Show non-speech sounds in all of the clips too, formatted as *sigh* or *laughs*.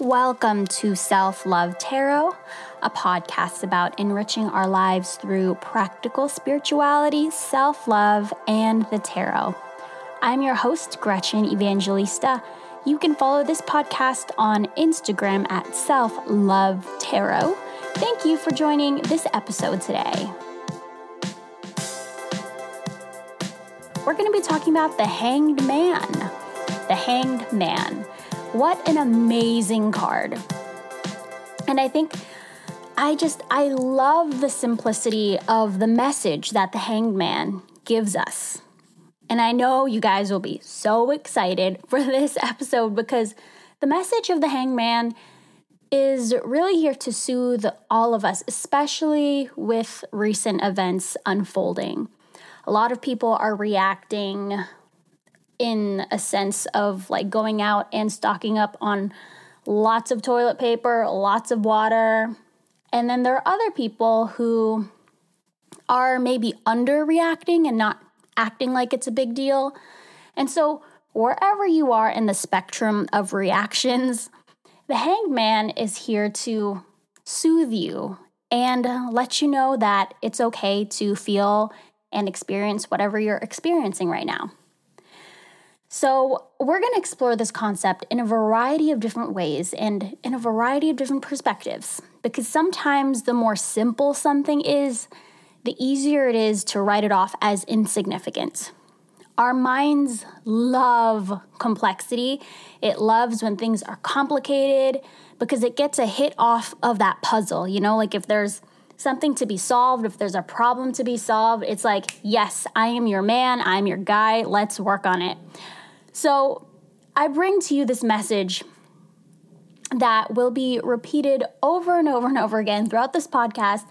Welcome to Self Love Tarot, a podcast about enriching our lives through practical spirituality, self love, and the tarot. I'm your host, Gretchen Evangelista. You can follow this podcast on Instagram at Self Love Tarot. Thank you for joining this episode today. We're going to be talking about the Hanged Man. The Hanged Man. What an amazing card. And I think I just, I love the simplicity of the message that the hanged man gives us. And I know you guys will be so excited *laughs* for this episode because the message of the hanged man is really here to soothe all of us, especially with recent events unfolding. A lot of people are reacting in a sense of like going out and stocking up on lots of toilet paper, lots of water. And then there are other people who are maybe underreacting and not acting like it's a big deal. And so, wherever you are in the spectrum of reactions, the hangman is here to soothe you and let you know that it's okay to feel and experience whatever you're experiencing right now. So, we're going to explore this concept in a variety of different ways and in a variety of different perspectives because sometimes the more simple something is, the easier it is to write it off as insignificant. Our minds love complexity. It loves when things are complicated because it gets a hit off of that puzzle. You know, like if there's something to be solved, if there's a problem to be solved, it's like, yes, I am your man, I'm your guy, let's work on it. So I bring to you this message that will be repeated over and over and over again throughout this podcast,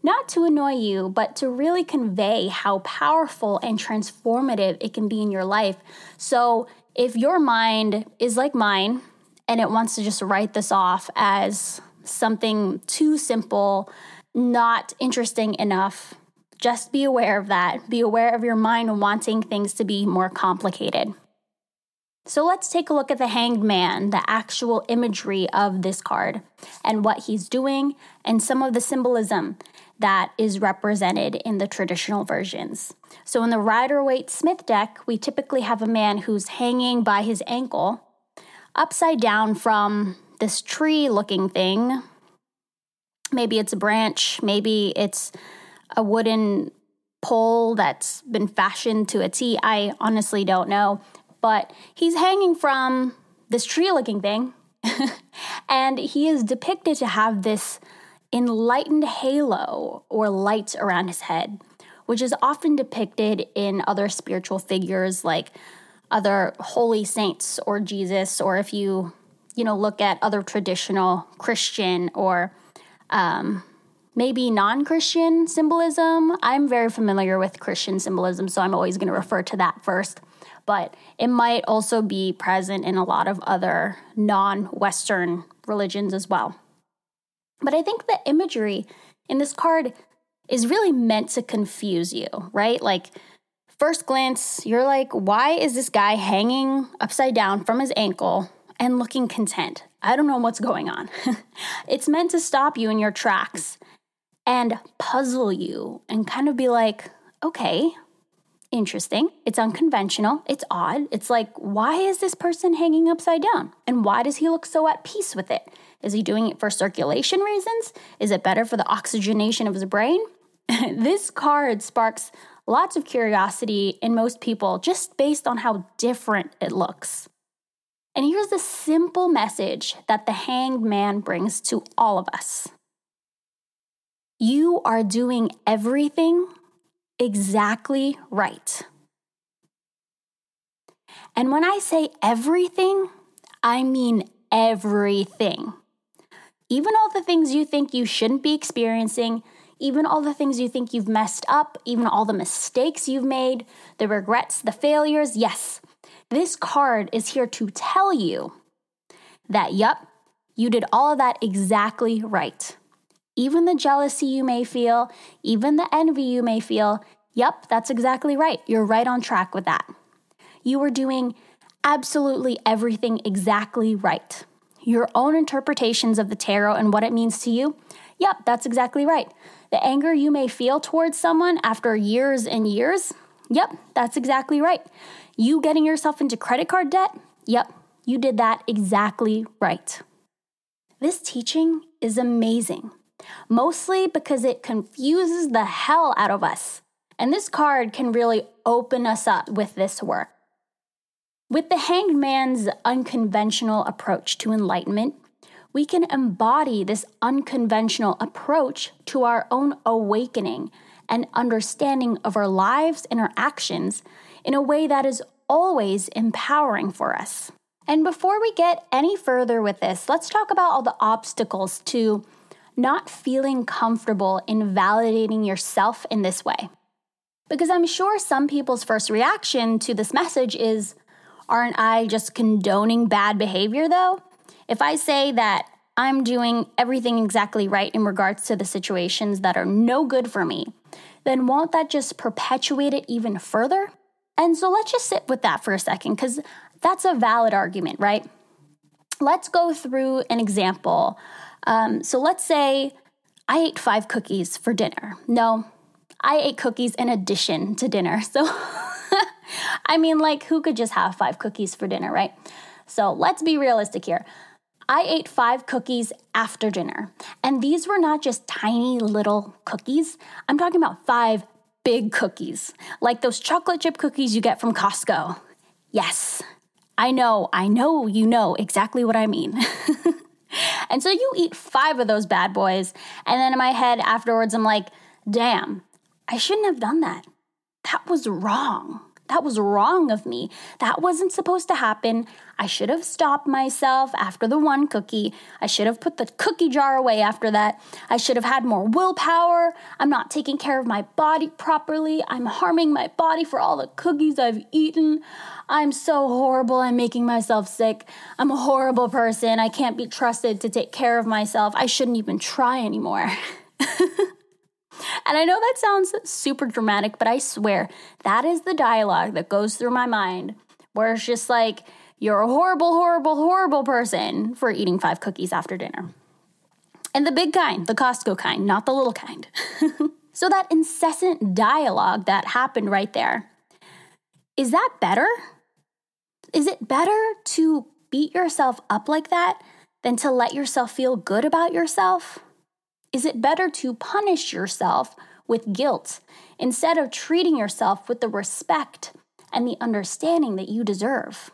not to annoy you, but to really convey how powerful and transformative it can be in your life. So if your mind is like mine and it wants to just write this off as something too simple, not interesting enough, just be aware of that. Be aware of your mind wanting things to be more complicated. So let's take a look at the hanged man, the actual imagery of this card, and what he's doing, and some of the symbolism that is represented in the traditional versions. So in the Rider Waite Smith deck, we typically have a man who's hanging by his ankle, upside down from this tree looking thing. Maybe it's a branch, maybe it's a wooden pole that's been fashioned to a T. I honestly don't know but he's hanging from this tree looking thing. *laughs* and he is depicted to have this enlightened halo or light around his head, which is often depicted in other spiritual figures like other holy saints or Jesus, or if you, you know, look at other traditional Christian or um, maybe non Christian symbolism. I'm very familiar with Christian symbolism, so I'm always going to refer to that first but it might also be present in a lot of other non Western religions as well. But I think the imagery in this card is really meant to confuse you, right? Like, first glance, you're like, why is this guy hanging upside down from his ankle and looking content? I don't know what's going on. *laughs* it's meant to stop you in your tracks and puzzle you and kind of be like, okay, interesting. It's unconventional. It's odd. It's like, why is this person hanging upside down? And why does he look so at peace with it? Is he doing it for circulation reasons? Is it better for the oxygenation of his brain? *laughs* this card sparks lots of curiosity in most people just based on how different it looks. And here's the simple message that the hanged man brings to all of us You are doing everything exactly right. And when I say everything, I mean everything. Even all the things you think you shouldn't be experiencing, even all the things you think you've messed up, even all the mistakes you've made, the regrets, the failures, yes, this card is here to tell you that, yup, you did all of that exactly right even the jealousy you may feel, even the envy you may feel, yep, that's exactly right. You're right on track with that. You are doing absolutely everything exactly right. your own interpretations of the tarot and what it means to you, yep, that's exactly right. The anger you may feel towards someone after years and years, yep, that's exactly right. You getting yourself into credit card debt, yep, you did that exactly right. This teaching is amazing, mostly because it confuses the hell out of us. And this card can really open us up with this work. With the Hanged Man's unconventional approach to enlightenment, we can embody this unconventional approach to our own awakening and understanding of our lives and our actions in a way that is always empowering for us. And before we get any further with this, let's talk about all the obstacles to not feeling comfortable in validating yourself in this way. Because I'm sure some people's first reaction to this message is, Aren't I just condoning bad behavior though? If I say that I'm doing everything exactly right in regards to the situations that are no good for me, then won't that just perpetuate it even further? And so let's just sit with that for a second because that's a valid argument, right? Let's go through an example. Um, so let's say I ate five cookies for dinner. No, I ate cookies in addition to dinner. So, *laughs* I mean, like, who could just have five cookies for dinner, right? So let's be realistic here. I ate five cookies after dinner, and these were not just tiny little cookies. I'm talking about five big cookies, like those chocolate chip cookies you get from Costco. Yes, I know, I know you know exactly what I mean. *laughs* and so you eat five of those bad boys, and then in my head afterwards, I'm like, damn, I shouldn't have done that. That was wrong. That was wrong of me. That wasn't supposed to happen. I should have stopped myself after the one cookie. I should have put the cookie jar away after that. I should have had more willpower. I'm not taking care of my body properly. I'm harming my body for all the cookies I've eaten. I'm so horrible. I'm making myself sick. I'm a horrible person. I can't be trusted to take care of myself. I shouldn't even try anymore. *laughs* And I know that sounds super dramatic, but I swear that is the dialogue that goes through my mind where it's just like, you're a horrible, horrible, horrible person for eating five cookies after dinner. And the big kind, the Costco kind, not the little kind. *laughs* so that incessant dialogue that happened right there, is that better? Is it better to beat yourself up like that than to let yourself feel good about yourself? Is it better to punish yourself with guilt instead of treating yourself with the respect and the understanding that you deserve?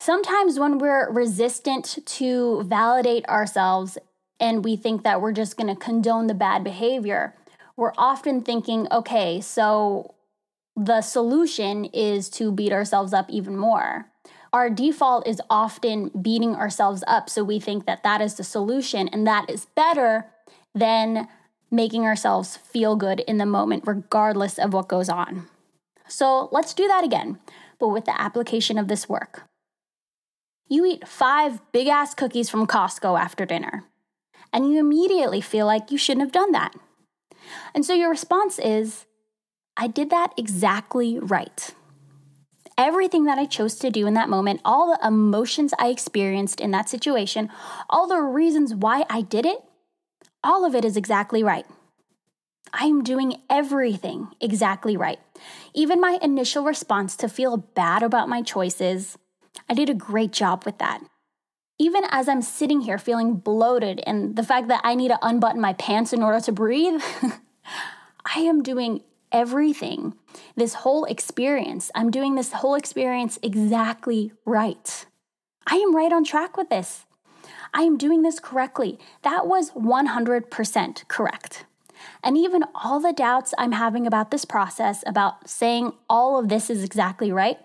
Sometimes, when we're resistant to validate ourselves and we think that we're just going to condone the bad behavior, we're often thinking, okay, so the solution is to beat ourselves up even more. Our default is often beating ourselves up. So we think that that is the solution and that is better than making ourselves feel good in the moment, regardless of what goes on. So let's do that again, but with the application of this work. You eat five big ass cookies from Costco after dinner, and you immediately feel like you shouldn't have done that. And so your response is, I did that exactly right. Everything that I chose to do in that moment, all the emotions I experienced in that situation, all the reasons why I did it, all of it is exactly right. I am doing everything exactly right. Even my initial response to feel bad about my choices, I did a great job with that. Even as I'm sitting here feeling bloated and the fact that I need to unbutton my pants in order to breathe, *laughs* I am doing everything. This whole experience, I'm doing this whole experience exactly right. I am right on track with this. I am doing this correctly. That was 100% correct. And even all the doubts I'm having about this process, about saying all of this is exactly right,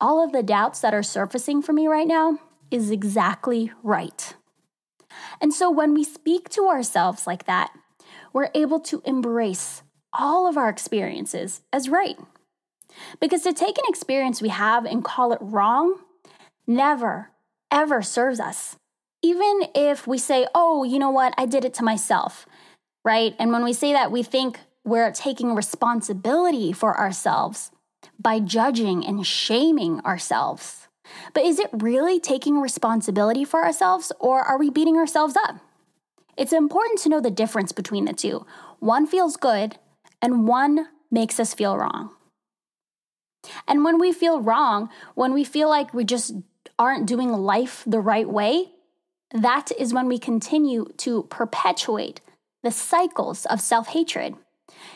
all of the doubts that are surfacing for me right now is exactly right. And so when we speak to ourselves like that, we're able to embrace all of our experiences as right. Because to take an experience we have and call it wrong never, ever serves us even if we say, oh, you know what, I did it to myself, right? And when we say that, we think we're taking responsibility for ourselves by judging and shaming ourselves. But is it really taking responsibility for ourselves or are we beating ourselves up? It's important to know the difference between the two. One feels good and one makes us feel wrong. And when we feel wrong, when we feel like we just aren't doing life the right way, that is when we continue to perpetuate the cycles of self hatred.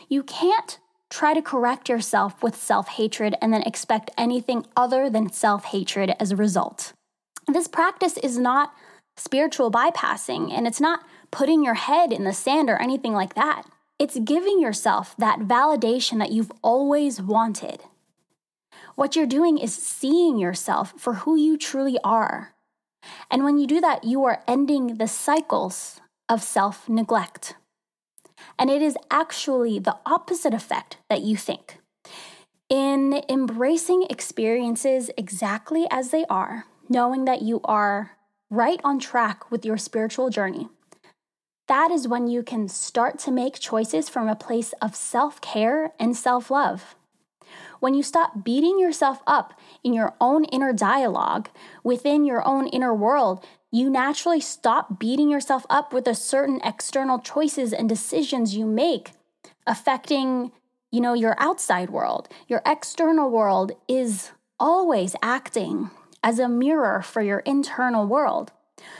You can't try to correct yourself with self hatred and then expect anything other than self hatred as a result. This practice is not spiritual bypassing and it's not putting your head in the sand or anything like that. It's giving yourself that validation that you've always wanted. What you're doing is seeing yourself for who you truly are. And when you do that, you are ending the cycles of self neglect. And it is actually the opposite effect that you think. In embracing experiences exactly as they are, knowing that you are right on track with your spiritual journey, that is when you can start to make choices from a place of self care and self love. When you stop beating yourself up in your own inner dialogue within your own inner world, you naturally stop beating yourself up with a certain external choices and decisions you make affecting, you know, your outside world. Your external world is always acting as a mirror for your internal world.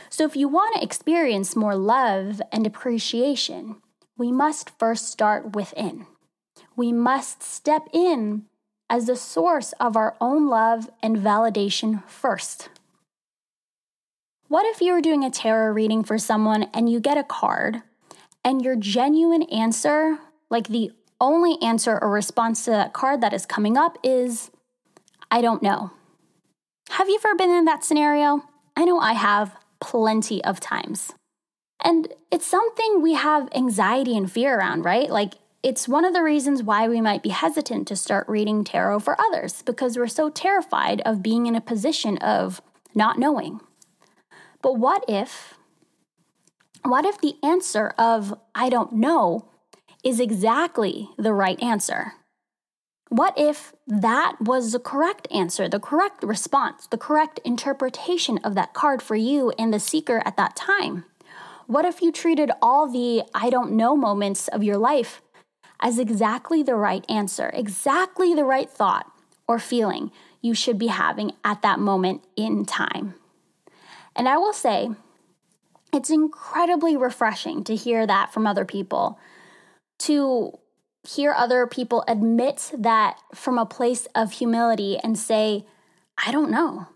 So if you want to experience more love and appreciation, we must first start within. We must step in as the source of our own love and validation first. What if you were doing a tarot reading for someone and you get a card and your genuine answer, like the only answer or response to that card that is coming up, is I don't know? Have you ever been in that scenario? I know I have plenty of times. And it's something we have anxiety and fear around, right? Like, it's one of the reasons why we might be hesitant to start reading tarot for others because we're so terrified of being in a position of not knowing. But what if, what if the answer of I don't know is exactly the right answer? What if that was the correct answer, the correct response, the correct interpretation of that card for you and the seeker at that time? What if you treated all the I don't know moments of your life as exactly the right answer, exactly the right thought or feeling you should be having at that moment in time? And I will say, it's incredibly refreshing to hear that from other people, to hear other people admit that from a place of humility and say, I don't know.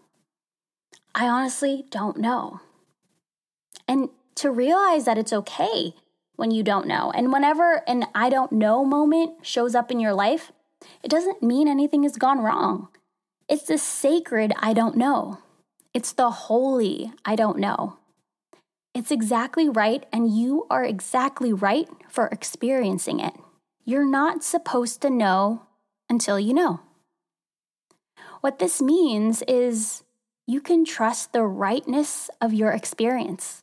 I honestly don't know. And to realize that it's okay when you don't know. And whenever an I don't know moment shows up in your life, it doesn't mean anything has gone wrong. It's the sacred I don't know. It's the holy I don't know. It's exactly right, and you are exactly right for experiencing it. You're not supposed to know until you know. What this means is you can trust the rightness of your experience,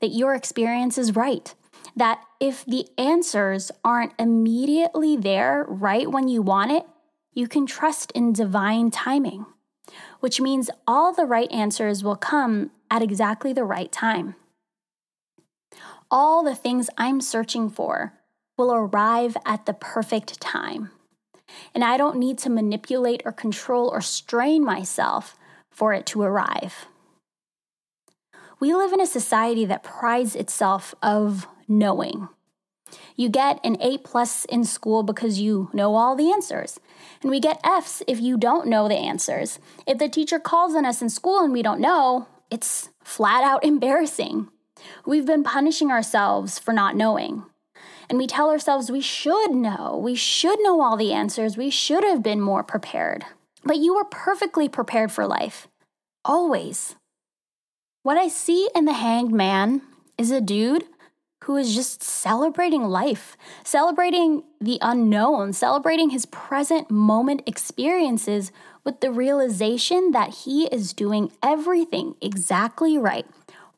that your experience is right, that if the answers aren't immediately there right when you want it, you can trust in divine timing which means all the right answers will come at exactly the right time. All the things I'm searching for will arrive at the perfect time. And I don't need to manipulate or control or strain myself for it to arrive. We live in a society that prides itself of knowing. You get an A plus in school because you know all the answers. And we get F's if you don't know the answers. If the teacher calls on us in school and we don't know, it's flat out *laughs* embarrassing. We've been punishing ourselves for not knowing. And we tell ourselves we should know. We should know all the answers. We should have been more prepared. But you were perfectly prepared for life. Always. What I see in the hanged man is a dude who is just celebrating life, celebrating the unknown, celebrating his present moment experiences with the realization that he is doing everything exactly right,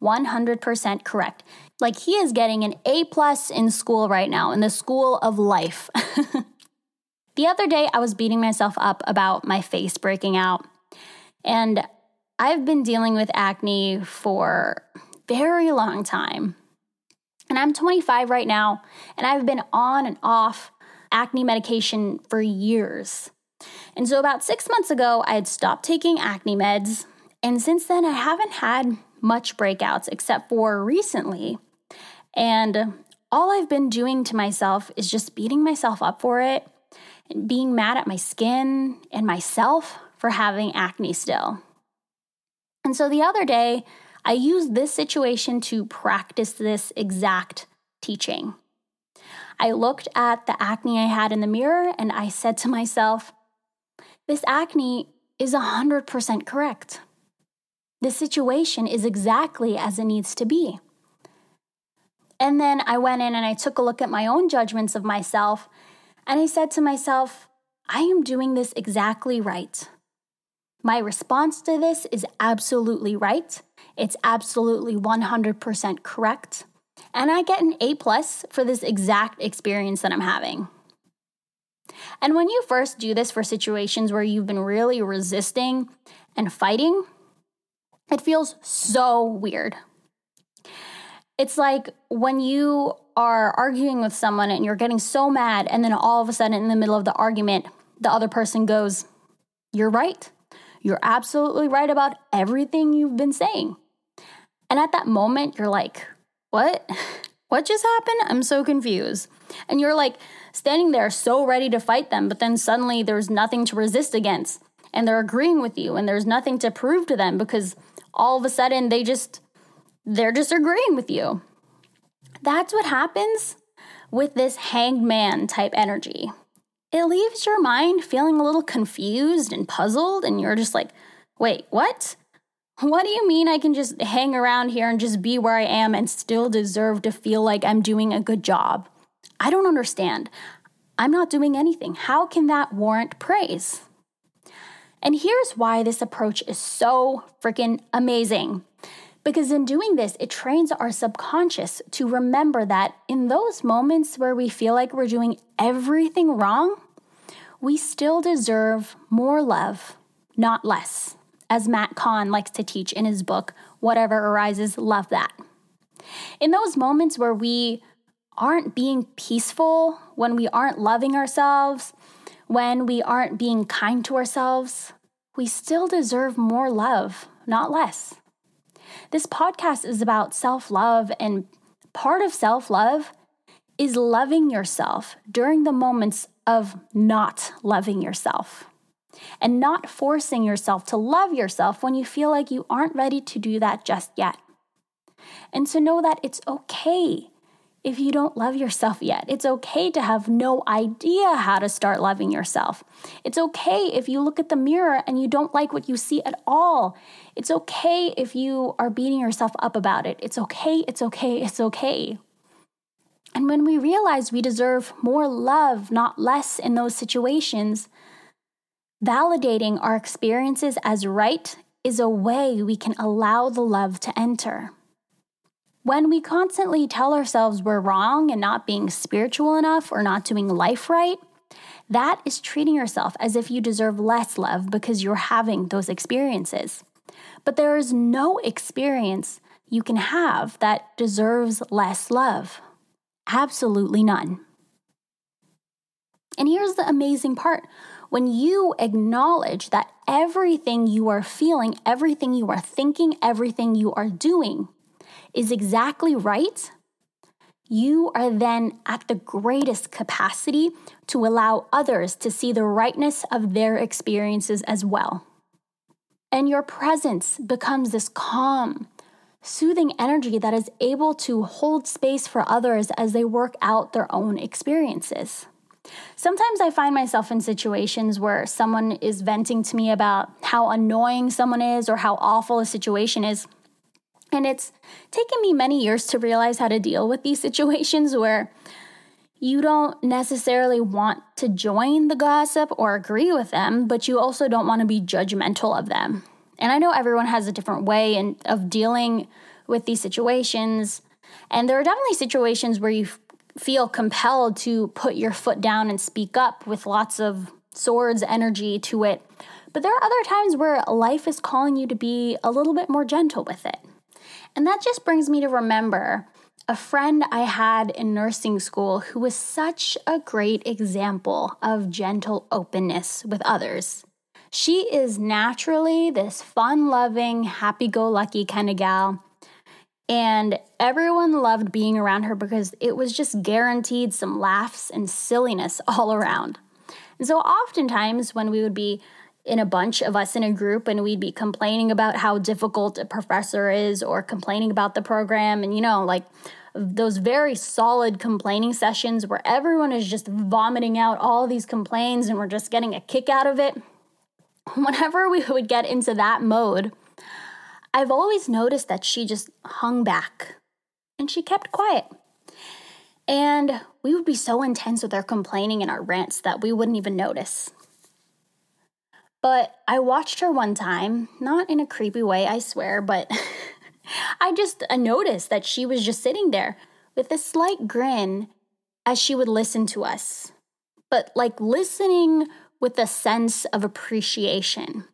100% correct. Like he is getting an A plus in school right now, in the school of life. *laughs* the other day, I was beating myself up about my face breaking out. And I've been dealing with acne for very long time. And I'm 25 right now, and I've been on and off acne medication for years. And so, about six months ago, I had stopped taking acne meds. And since then, I haven't had much breakouts except for recently. And all I've been doing to myself is just beating myself up for it and being mad at my skin and myself for having acne still. And so the other day, I used this situation to practice this exact teaching. I looked at the acne I had in the mirror and I said to myself, This acne is 100% correct. This situation is exactly as it needs to be. And then I went in and I took a look at my own judgments of myself and I said to myself, I am doing this exactly right. My response to this is absolutely right. It's absolutely 100% correct. And I get an A plus for this exact experience that I'm having. And when you first do this for situations where you've been really resisting and fighting, it feels so weird. It's like when you are arguing with someone and you're getting so mad, and then all of a sudden, in the middle of the argument, the other person goes, You're right. You're absolutely right about everything you've been saying. And at that moment, you're like, What? *laughs* What just happened? I'm so confused. And you're like standing there so ready to fight them, but then suddenly there's nothing to resist against. And they're agreeing with you, and there's nothing to prove to them because all of a sudden they just they're just agreeing with you. That's what happens with this hanged man type energy. It leaves your mind feeling a little confused and puzzled, and you're just like, wait, what? What do you mean I can just hang around here and just be where I am and still deserve to feel like I'm doing a good job? I don't understand. I'm not doing anything. How can that warrant praise? And here's why this approach is so freaking amazing. Because in doing this, it trains our subconscious to remember that in those moments where we feel like we're doing everything wrong, we still deserve more love, not less, as Matt Kahn likes to teach in his book, Whatever Arises, Love That. In those moments where we aren't being peaceful, when we aren't loving ourselves, when we aren't being kind to ourselves, we still deserve more love, not less. This podcast is about self love, and part of self love is loving yourself during the moments of not loving yourself and not forcing yourself to love yourself when you feel like you aren't ready to do that just yet. And to know that it's okay if you don't love yourself yet. It's okay to have no idea how to start loving yourself. It's okay if you look at the mirror and you don't like what you see at all. It's okay if you are beating yourself up about it. It's okay, it's okay, it's okay. And when we realize we deserve more love, not less, in those situations, validating our experiences as right is a way we can allow the love to enter. When we constantly tell ourselves we're wrong and not being spiritual enough or not doing life right, that is treating yourself as if you deserve less love because you're having those experiences. But there is no experience you can have that deserves less love. Absolutely none. And here's the amazing part when you acknowledge that everything you are feeling, everything you are thinking, everything you are doing is exactly right, you are then at the greatest capacity to allow others to see the rightness of their experiences as well. And your presence becomes this calm, soothing energy that is able to hold space for others as they work out their own experiences. Sometimes I find myself in situations where someone is venting to me about how annoying someone is or how awful a situation is. And it's taken me many years to realize how to deal with these *laughs* situations where you don't necessarily want to join the gossip or agree with them, but you also don't want to be judgmental of them. And I know everyone has a different way in, of dealing with these situations. And there are definitely situations where you feel compelled to put your foot down and speak up with lots of swords energy to it. But there are other times where life is calling you to be a little bit more gentle with it. And that just brings me to remember a friend I had in nursing school who was such a great example of gentle openness with others. She is naturally this fun loving, happy go lucky kind of gal. And everyone loved being around her because it was just guaranteed some laughs and silliness *laughs* all around. And so, oftentimes, when we would be in a bunch of us in a group and we'd be complaining about how difficult a professor is or complaining about the program and you know like those very solid complaining sessions where everyone is just vomiting out all these complaints and we're just getting a kick out of it *laughs* whenever we would get into that mode i've always noticed that she just hung back and she kept quiet and we would be so intense with our complaining and our rants that we wouldn't even notice but I watched her one time, not in a creepy way, I swear, but *laughs* I just uh, noticed that she was just sitting there with a slight grin as she would listen to us, but like listening with a sense of appreciation.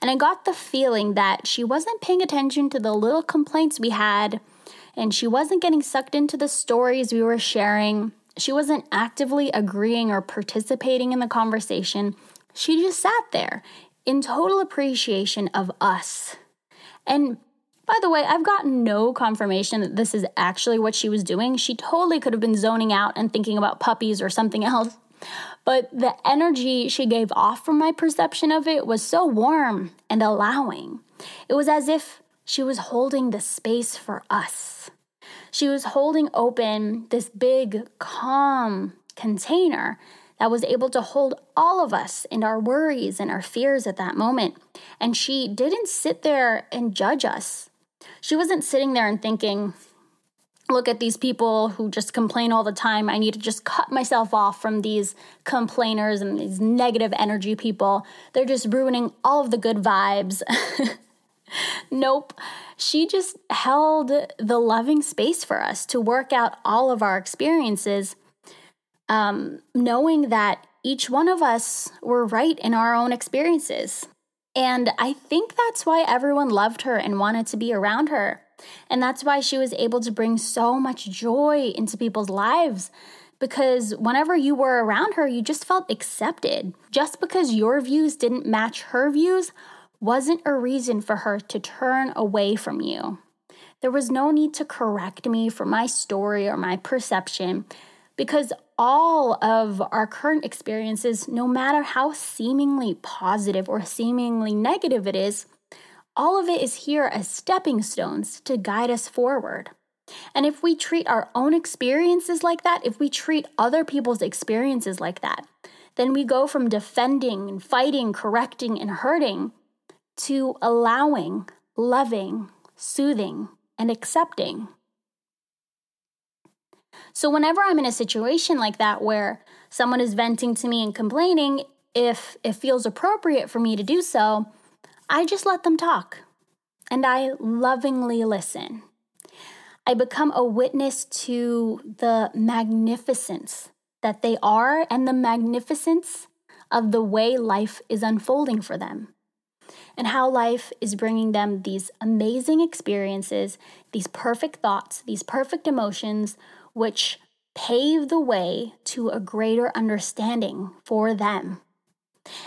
And I got the feeling that she wasn't paying attention to the little complaints we had, and she wasn't getting sucked into the stories we were sharing. She wasn't actively agreeing or participating in the conversation. She just sat there in total appreciation of us. And by the way, I've gotten no confirmation that this is actually what she was doing. She totally could have been zoning out and thinking about puppies or something else. But the energy she gave off from my perception of it was so warm and allowing. It was as if she was holding the space for us. She was holding open this big, calm container that was able to hold all of us and our worries and our fears at that moment. And she didn't sit there and judge us. She wasn't sitting there and thinking, look at these people who just complain all the time. I need to just cut myself off from these complainers and these negative energy people. They're just ruining all of the good vibes. *laughs* nope. She just held the loving space for us to work out all of our experiences um, knowing that each one of us were right in our own experiences. And I think that's why everyone loved her and wanted to be around her. And that's why she was able to bring so much joy into people's lives. Because whenever you were around her, you just felt accepted. Just because your views didn't match her views wasn't a reason for her to turn away from you. There was no need to correct me for my story or my perception because all of our current experiences, no matter how seemingly positive or seemingly negative it is, all of it is here as stepping stones to guide us forward. And if we treat our own experiences like that, if we treat other people's experiences like that, then we go from defending and fighting, correcting, and hurting to allowing, loving, soothing, and accepting. So, whenever I'm in a situation like that where someone is venting to me and complaining, if it feels appropriate for me to do so, I just let them talk and I lovingly listen. I become a witness to the magnificence that they are and the magnificence of the way life is unfolding for them and how life is bringing them these amazing experiences, these perfect thoughts, these perfect emotions which pave the way to a greater understanding for them.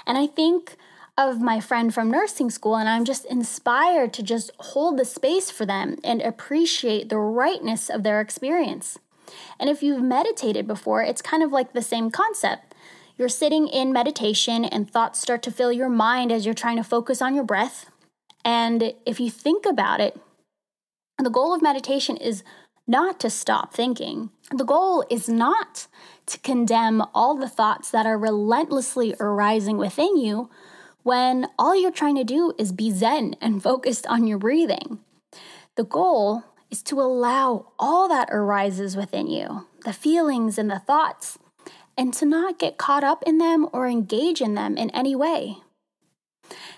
And I think of my friend from nursing school, and I'm just inspired to just hold the space for them and appreciate the rightness of their experience. And if you've meditated before, it's kind of like the same concept. You're sitting in meditation, and thoughts start to fill your mind as you're trying to focus on your breath. And if you think about it, the goal of meditation is not to stop thinking. The goal is not to condemn all the thoughts that are relentlessly arising within you when all you're trying to do is be zen and focused on your breathing. The goal is to allow all that arises within you, the feelings and the thoughts, and to not get caught up in them or engage in them in any way.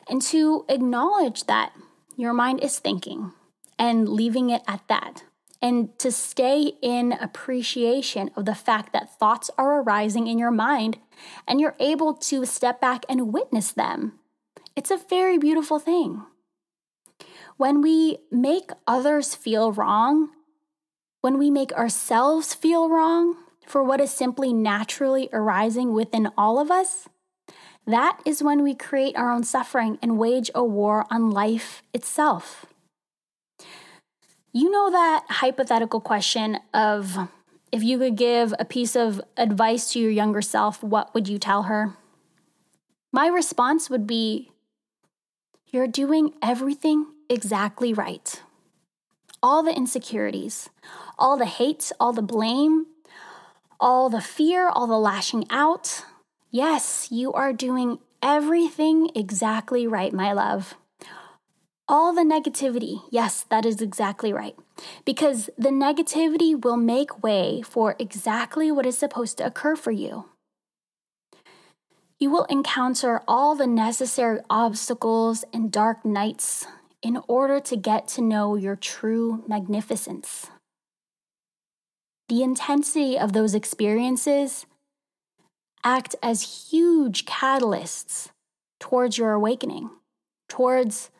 And to acknowledge that your mind is thinking and leaving it at that and to stay in appreciation of the fact that thoughts are arising in your mind and you're able to step back and witness them It's a very beautiful thing. When we make others feel wrong, when we make ourselves feel wrong for what is simply naturally arising within all of us, that is when we create our own suffering and wage a war on life itself. You know that hypothetical question of if you could give a piece of advice to your younger self, what would you tell her? My response would be You're doing everything exactly right. All the insecurities, all the hate, all the blame, all the fear, all the lashing out. Yes, you are doing everything exactly right, my love. All the negativity, yes, that is exactly right. Because the negativity will make way for exactly what is supposed to occur for you. You will encounter all the necessary obstacles and dark nights in order to get to know your true magnificence. The intensity of those experiences act as huge catalysts towards your awakening, towards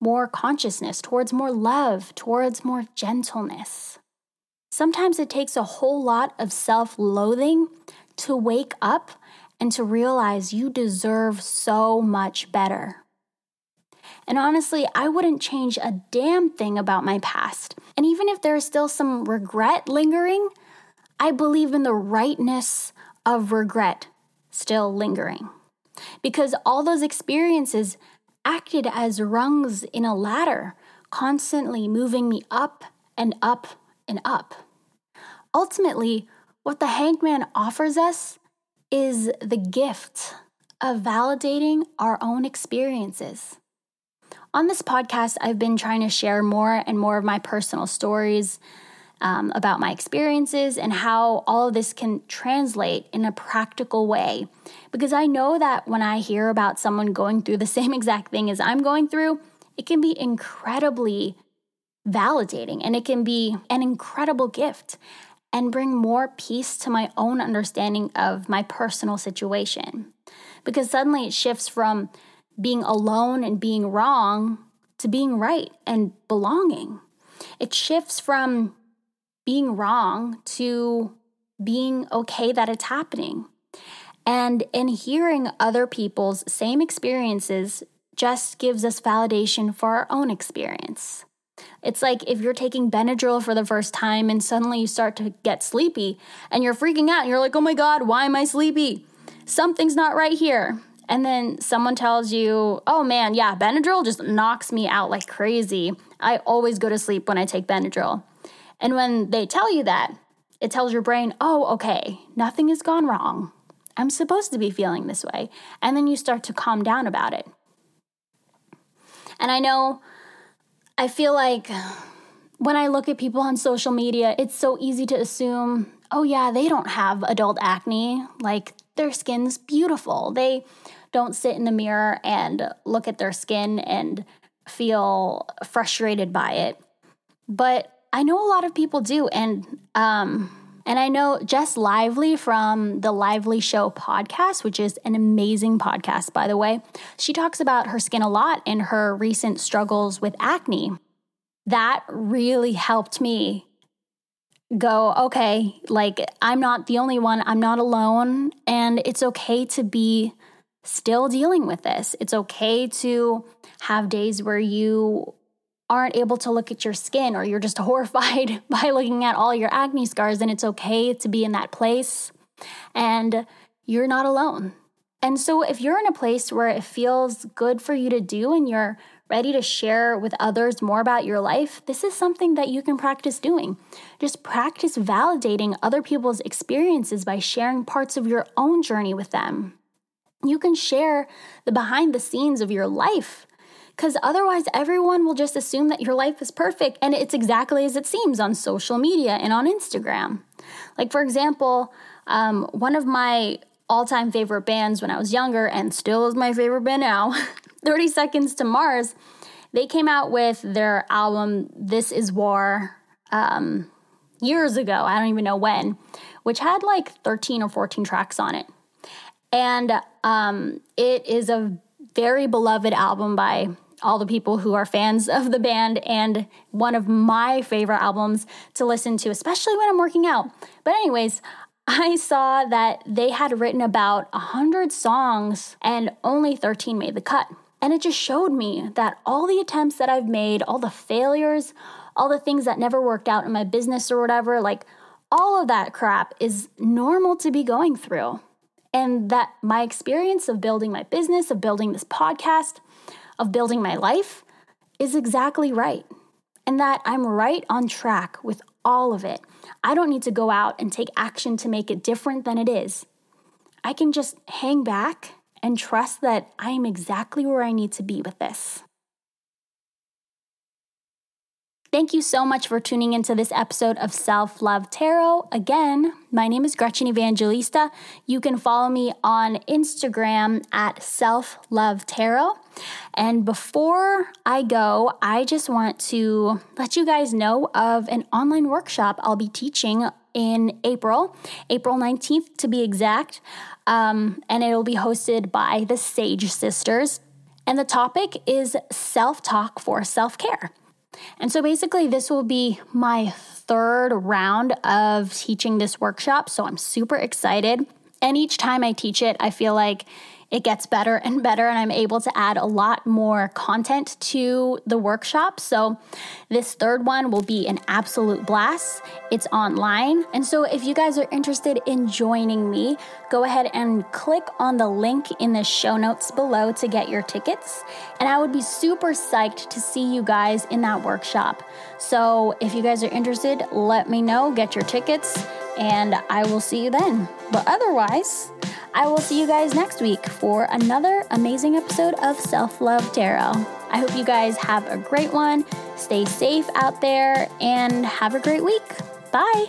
more consciousness, towards more love, towards more gentleness. Sometimes it takes a whole lot of self loathing to wake up and to realize you deserve so much better. And honestly, I wouldn't change a damn thing about my past. And even if there is still some regret lingering, I believe in the rightness of regret still lingering. Because all those experiences acted as rungs in a ladder, constantly moving me up and up and up. Ultimately, what the hangman offers us is the gift of validating our own experiences. On this podcast, I've been trying to share more and more of my personal stories um, about my experiences and how all of this can translate in a practical way. Because I know that when I hear about someone going through the *laughs* same exact thing as I'm going through, it can be incredibly validating and it can be an incredible gift and bring more peace to my own understanding of my personal situation. Because suddenly it shifts from being alone and being wrong to being right and belonging. It shifts from being wrong to being okay that it's happening. And in hearing other people's same experiences just gives us validation for our own experience. It's like if you're taking Benadryl for the first time and suddenly you start to get sleepy and you're freaking out and you're like, oh my God, why am I sleepy? Something's not right here. And then someone tells you, oh man, yeah, Benadryl just knocks me out like crazy. I always go to sleep when I take Benadryl. And when they tell you that, it tells your brain, oh, okay, nothing has gone wrong. I'm supposed to be feeling this way. And then you start to calm down about it. And I know, I feel like when I look at people on social media, it's so easy to assume, oh, yeah, they don't have adult acne. Like their skin's beautiful. They don't sit in the mirror and look at their skin and feel frustrated by it. But I know a lot of people do, and um, and I know Jess Lively from the Lively Show podcast, which is an amazing podcast, by the way. She talks about her skin a lot and her recent struggles with acne. That really helped me go, okay, like I'm not the only one, I'm not alone, and it's okay to be still dealing with this. It's okay to have days where you aren't able to look at your skin or you're just *laughs* horrified *laughs* by looking at all your acne scars, and it's okay to be in that place. And you're not alone. And so, if you're in a place where it feels good for you to do and you're ready to share with others more about your life, this is something that you can practice doing. Just practice validating other people's experiences by sharing parts of your own journey with them. You can share the behind the scenes of your life because otherwise everyone will just assume that your life is perfect and it's exactly as it seems on social media and on Instagram. Like, for example, um, one of my all time favorite bands when I was younger and still is my favorite band now, *laughs* 30 Seconds to Mars, they came out with their album This Is War um, years ago. I don't even know when, which had like 13 or 14 tracks on it. And um, it is a very beloved album by all the people who are fans of the band and one of my favorite albums to listen to, especially when I'm working out. But, anyways, I saw that they had written about 100 songs and only 13 made the cut. And it just showed me that all the attempts that I've made, all the failures, all the things that never worked out in my business or whatever, like all of that crap is normal to be going through. And that my experience of building my business, of building this podcast, of building my life is exactly right. And that I'm right on track with all of it. I don't need to go out and take action to make it different than it is. I can just hang back and trust that I am exactly where I need to be with this. Thank you so much for tuning into this episode of Self Love Tarot. Again, my name is Gretchen Evangelista. You can follow me on Instagram at Self Love Tarot. And before I go, I just want to let you guys know of an online workshop I'll be teaching in April, April 19th to be exact. Um, and it'll be hosted by the Sage Sisters. And the topic is self talk for self care. And so basically, this will be my third round of teaching this workshop. So I'm super excited. And each time I teach it, I feel like it gets better and better, and I'm able to add a lot more content to the workshop. So, this third one will be an absolute blast. It's online. And so, if you guys are interested in joining me, go ahead and click on the link in the show notes below to get your tickets. And I would be super psyched to see you guys in that workshop. So, if you guys are interested, let me know, get your tickets, and I will see you then. But otherwise, I will see you guys next week for another amazing episode of Self Love Tarot. I hope you guys have a great one. Stay safe out there and have a great week. Bye.